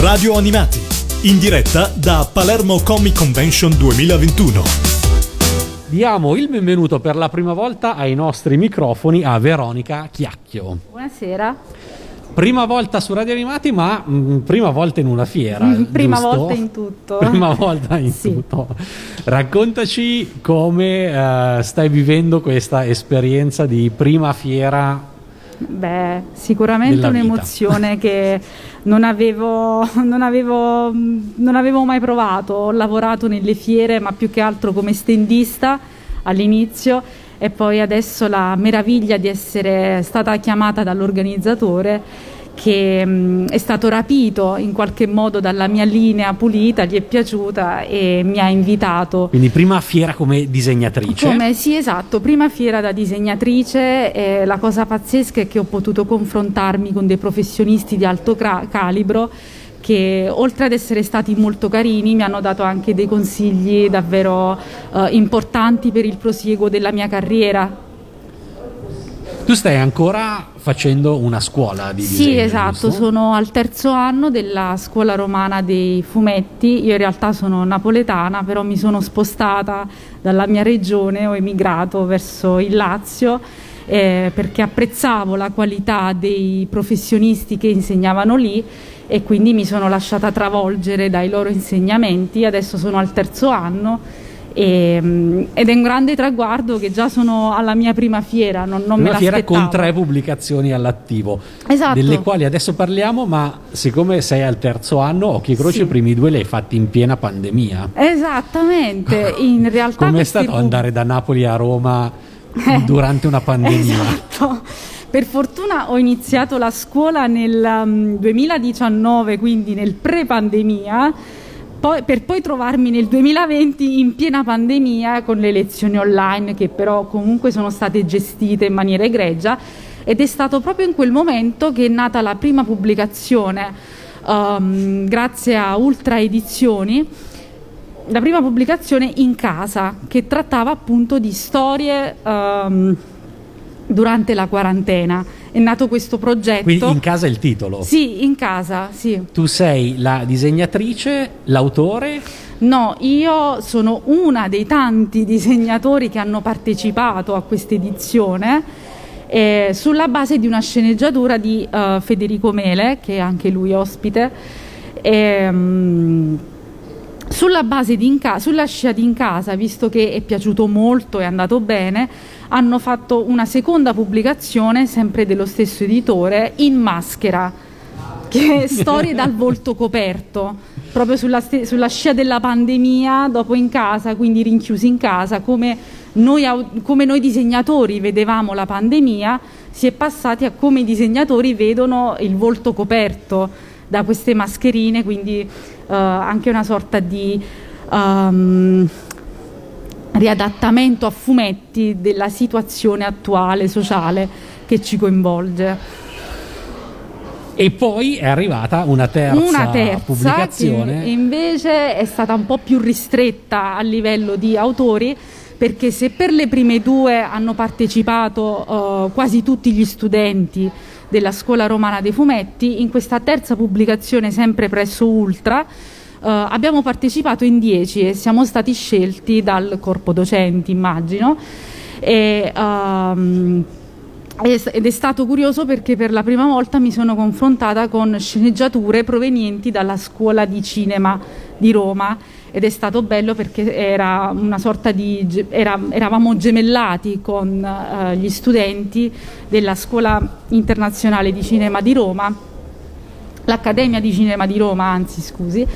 Radio Animati, in diretta da Palermo Comic Convention 2021. Diamo il benvenuto per la prima volta ai nostri microfoni a Veronica Chiacchio. Buonasera. Prima volta su Radio Animati, ma mh, prima volta in una fiera. Prima giusto? volta in tutto. Prima volta in Sì. tutto. Raccontaci come eh, stai vivendo questa esperienza di prima fiera. Beh, sicuramente un'emozione che non avevo, non, avevo, non avevo mai provato. Ho lavorato nelle fiere, ma più che altro come stendista all'inizio e poi adesso la meraviglia di essere stata chiamata dall'organizzatore che mh, è stato rapito in qualche modo dalla mia linea pulita, gli è piaciuta e mi ha invitato Quindi prima fiera come disegnatrice. Come, sì, esatto, prima fiera da disegnatrice, eh, la cosa pazzesca è che ho potuto confrontarmi con dei professionisti di alto cra- calibro che oltre ad essere stati molto carini mi hanno dato anche dei consigli davvero eh, importanti per il prosieguo della mia carriera. Tu stai ancora facendo una scuola di disegno. Sì, esatto, giusto? sono al terzo anno della scuola romana dei fumetti. Io in realtà sono napoletana, però mi sono spostata dalla mia regione, ho emigrato verso il Lazio eh, perché apprezzavo la qualità dei professionisti che insegnavano lì e quindi mi sono lasciata travolgere dai loro insegnamenti. Adesso sono al terzo anno. E, mm, ed è un grande traguardo che già sono alla mia prima fiera, non, non una fiera con tre pubblicazioni all'attivo, Esatto. delle quali adesso parliamo, ma siccome sei al terzo anno, occhi e croce, Sì. i primi due li hai fatti in piena pandemia. Esattamente, in realtà Com'è questi stato pub- andare da Napoli a Roma Eh, durante una pandemia? Esatto. Per fortuna ho iniziato la scuola nel um, 2019, quindi nel pre-pandemia, poi- per poi trovarmi nel 2020 in piena pandemia con le lezioni online che però comunque sono state gestite in maniera egregia ed è stato proprio in quel momento che è nata la prima pubblicazione um, grazie a Ultra Edizioni la prima pubblicazione in casa che trattava appunto di storie ehm, durante la quarantena. È nato questo progetto. Quindi in casa il titolo. Sì, in casa, sì. Tu sei la disegnatrice, l'autore, No, io sono una dei tanti disegnatori che hanno partecipato a questa edizione eh, sulla base di una sceneggiatura di eh, Federico Mele, che è anche lui ospite. Ehm, sulla base di in ca- sulla scia di in casa, visto che è piaciuto molto è andato bene, hanno fatto una seconda pubblicazione, sempre dello stesso editore, in maschera, che è storie dal volto coperto, proprio sulla, ste- sulla scia della pandemia, dopo in casa, quindi rinchiusi in casa, come noi, au- come noi disegnatori vedevamo la pandemia, si è passati a come i disegnatori vedono il volto coperto da queste mascherine, quindi eh, anche una sorta di ehm, riadattamento a fumetti della situazione attuale sociale che ci coinvolge. e poi è arrivata una terza, Una terza pubblicazione. che invece è stata un po' più ristretta a livello di autori perché se per le prime due hanno partecipato eh, quasi tutti gli studenti della scuola romana dei fumetti, in questa terza pubblicazione sempre presso Ultra eh, abbiamo partecipato in dieci e siamo stati scelti dal corpo docenti, immagino. E, ehm, ed è stato curioso perché per la prima volta mi sono confrontata con sceneggiature provenienti dalla scuola di cinema di Roma ed è stato bello perché era una sorta di era- eravamo gemellati con eh, gli studenti della scuola internazionale di cinema di Roma l'Accademia di Cinema di Roma, anzi scusi,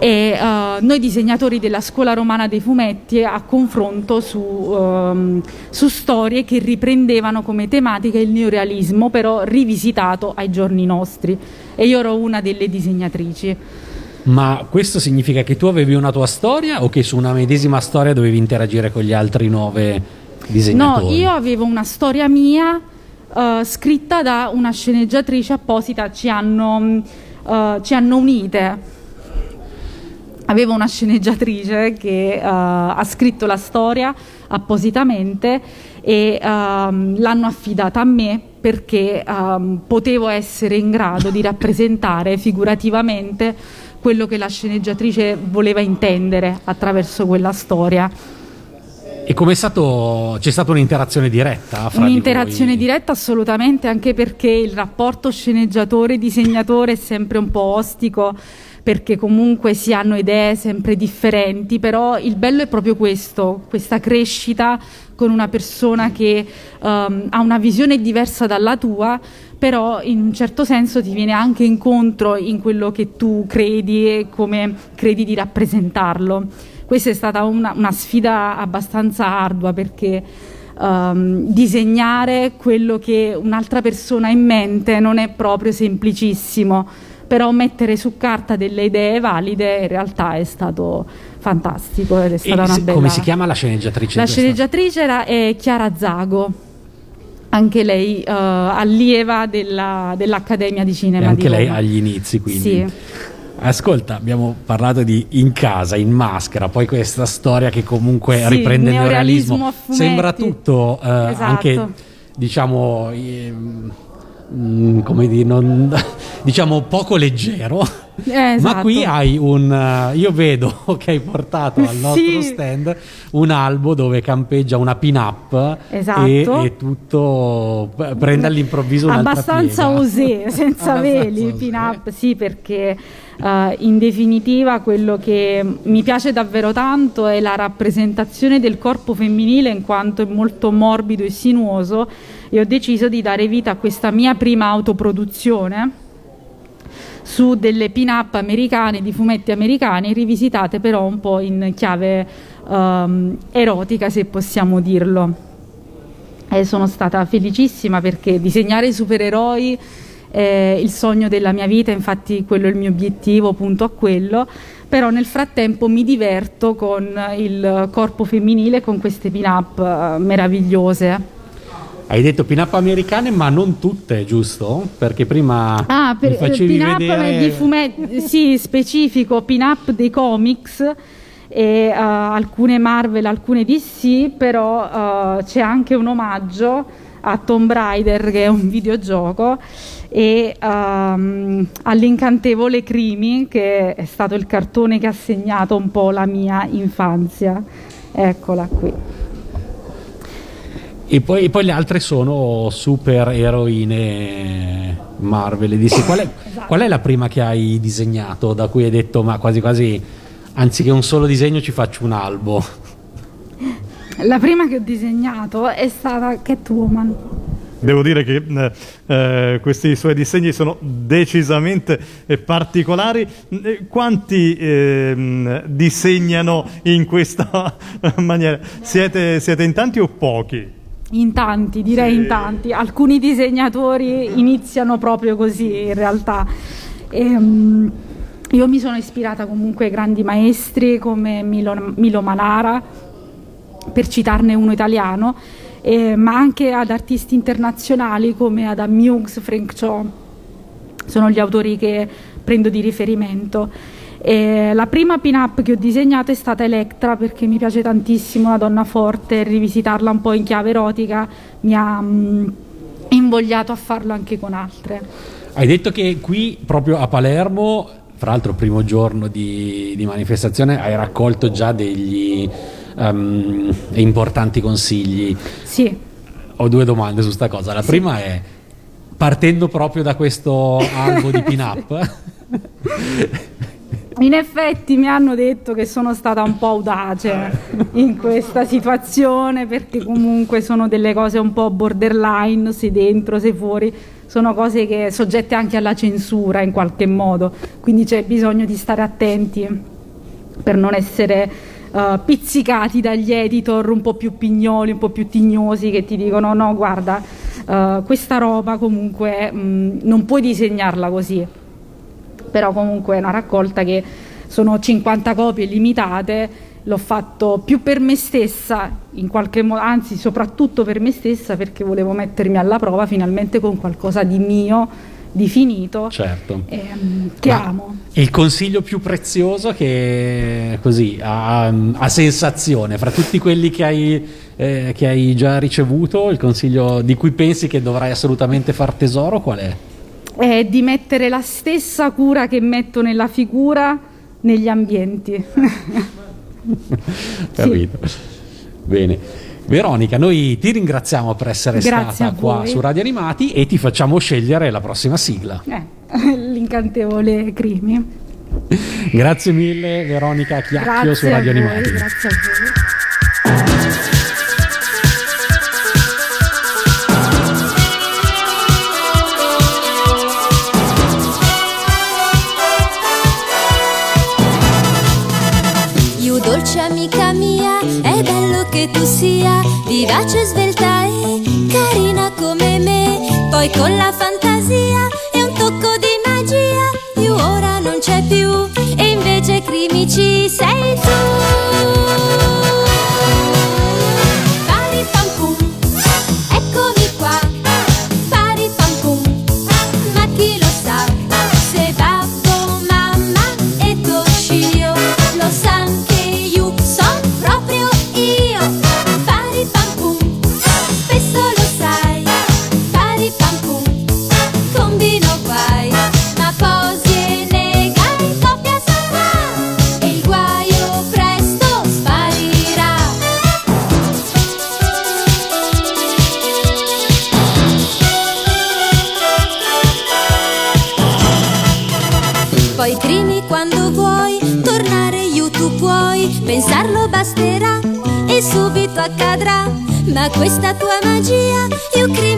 e eh, noi disegnatori della Scuola Romana dei Fumetti a confronto su, ehm, su storie che riprendevano come tematica il neorealismo, però rivisitato ai giorni nostri. E io ero una delle disegnatrici. Ma questo significa che tu avevi una tua storia o che su una medesima storia dovevi interagire con gli altri nove disegnatori? No, io avevo una storia mia eh, scritta da una sceneggiatrice apposita, ci hanno, eh, ci hanno unite. Avevo una sceneggiatrice che eh, ha scritto la storia appositamente e ehm, l'hanno affidata a me perché um, potevo essere in grado di rappresentare figurativamente quello che la sceneggiatrice voleva intendere attraverso quella storia. E come stato, c'è stata un'interazione diretta? Fra un'interazione di diretta assolutamente, anche perché il rapporto sceneggiatore-disegnatore è sempre un po' ostico perché comunque si hanno idee sempre differenti, però il bello è proprio questo, questa crescita con una persona che um, ha una visione diversa dalla tua, però in un certo senso ti viene anche incontro in quello che tu credi e come credi di rappresentarlo. Questa è stata una, una sfida abbastanza ardua perché um, disegnare quello che un'altra persona ha in mente non è proprio semplicissimo però mettere su carta delle idee valide in realtà è stato fantastico ed è stata una bella... Come si chiama la sceneggiatrice? La sceneggiatrice era, è Chiara Zago anche lei uh, allieva della, dell'Accademia di Cinema e anche lei agli inizi quindi sì. Ascolta, abbiamo parlato di in casa, in maschera, poi questa storia che comunque sì, riprende il neorealismo. neorealismo. Sembra tutto eh, esatto. anche, diciamo, ehm, mm, come dire, non, diciamo poco leggero. Eh, esatto. Ma qui hai un. Uh, io vedo che hai portato al nostro Sì. stand un albo dove campeggia una pin-up Esatto. e, e tutto prende all'improvviso un'altra abbastanza osè, senza veli, osè. pin up, sì, perché eh, in definitiva quello che mi piace davvero tanto è la rappresentazione del corpo femminile in quanto è molto morbido e sinuoso e ho deciso di dare vita a questa mia prima autoproduzione su delle pin-up americane, di fumetti americani, rivisitate però un po' in chiave ehm, erotica, se possiamo dirlo. E sono stata felicissima perché disegnare supereroi è il sogno della mia vita, infatti quello è il mio obiettivo, punto a quello, però nel frattempo mi diverto con il corpo femminile, con queste pin-up eh, meravigliose. Hai detto pin-up americane, ma non tutte, giusto? Perché prima Ah, per mi facevi pin-up vedere... di fumetti, sì, specifico, pin-up dei comics e eh, alcune Marvel, alcune DC, però eh, c'è anche un omaggio a Tomb Raider che è un videogioco e ehm, all'incantevole Crimi che è stato il cartone che ha segnato un po' la mia infanzia. Eccola qui. E poi, e poi le altre sono super eroine Marvel e DC. Qual è, Esatto. qual è la prima che hai disegnato da cui hai detto ma quasi quasi anziché un solo disegno ci faccio un albo? La prima che ho disegnato è stata Catwoman. Devo dire che eh, eh, questi suoi disegni sono decisamente eh, particolari. Eh, Quanti ehm, disegnano in questa maniera? Siete, siete in tanti o pochi? In tanti, direi in tanti. Alcuni disegnatori iniziano proprio così in realtà. Ehm, io mi sono ispirata comunque ai grandi maestri come Milo, Milo Manara, per citarne uno italiano, eh, ma anche ad artisti internazionali come Adam Hughes, Frank Cho. Sono gli autori che prendo di riferimento. E la prima pin-up che ho disegnato è stata Electra perché mi piace tantissimo, una donna forte, rivisitarla un po' in chiave erotica mi ha mm, invogliato a farlo anche con altre. Hai detto che qui proprio a Palermo, fra l'altro primo giorno di, di manifestazione, hai raccolto già degli ehm, importanti consigli. Sì, Ho due domande su sta cosa. La prima è, partendo proprio da questo albo di pin-up, in effetti mi hanno detto che sono stata un po' audace in questa situazione perché comunque sono delle cose un po' borderline, sei dentro, sei fuori, sono cose che soggette anche alla censura in qualche modo, quindi c'è bisogno di stare attenti per non essere eh, pizzicati dagli editor un po' più pignoli, un po' più tignosi che ti dicono no guarda eh, questa roba comunque mh, non puoi disegnarla così. Però comunque è una raccolta che sono 50 copie limitate, l'ho fatto più per me stessa, in qualche modo, anzi soprattutto per me stessa perché volevo mettermi alla prova finalmente con qualcosa di mio, definito Certo. ehm, che Ma amo. Il consiglio più prezioso che così a, a sensazione, fra tutti quelli che hai, eh, che hai già ricevuto, il consiglio di cui pensi che dovrai assolutamente far tesoro, qual è? È di mettere la stessa cura che metto nella figura negli ambienti. Capito. Bene. Veronica, noi ti ringraziamo per essere Grazie stata qua su Radio Animati e ti facciamo scegliere la prossima sigla. Eh, l'incantevole Crimi. Grazie mille Veronica Chiacchio su Grazie a Radio voi, Animati. grazie a voi. You dolce amica mia, è bello che tu sia vivace, svelta e carina come me. Poi con la fantasia Poi crimi quando vuoi, tornare io tu puoi, pensarlo basterà e subito accadrà. Ma questa tua magia, io crimi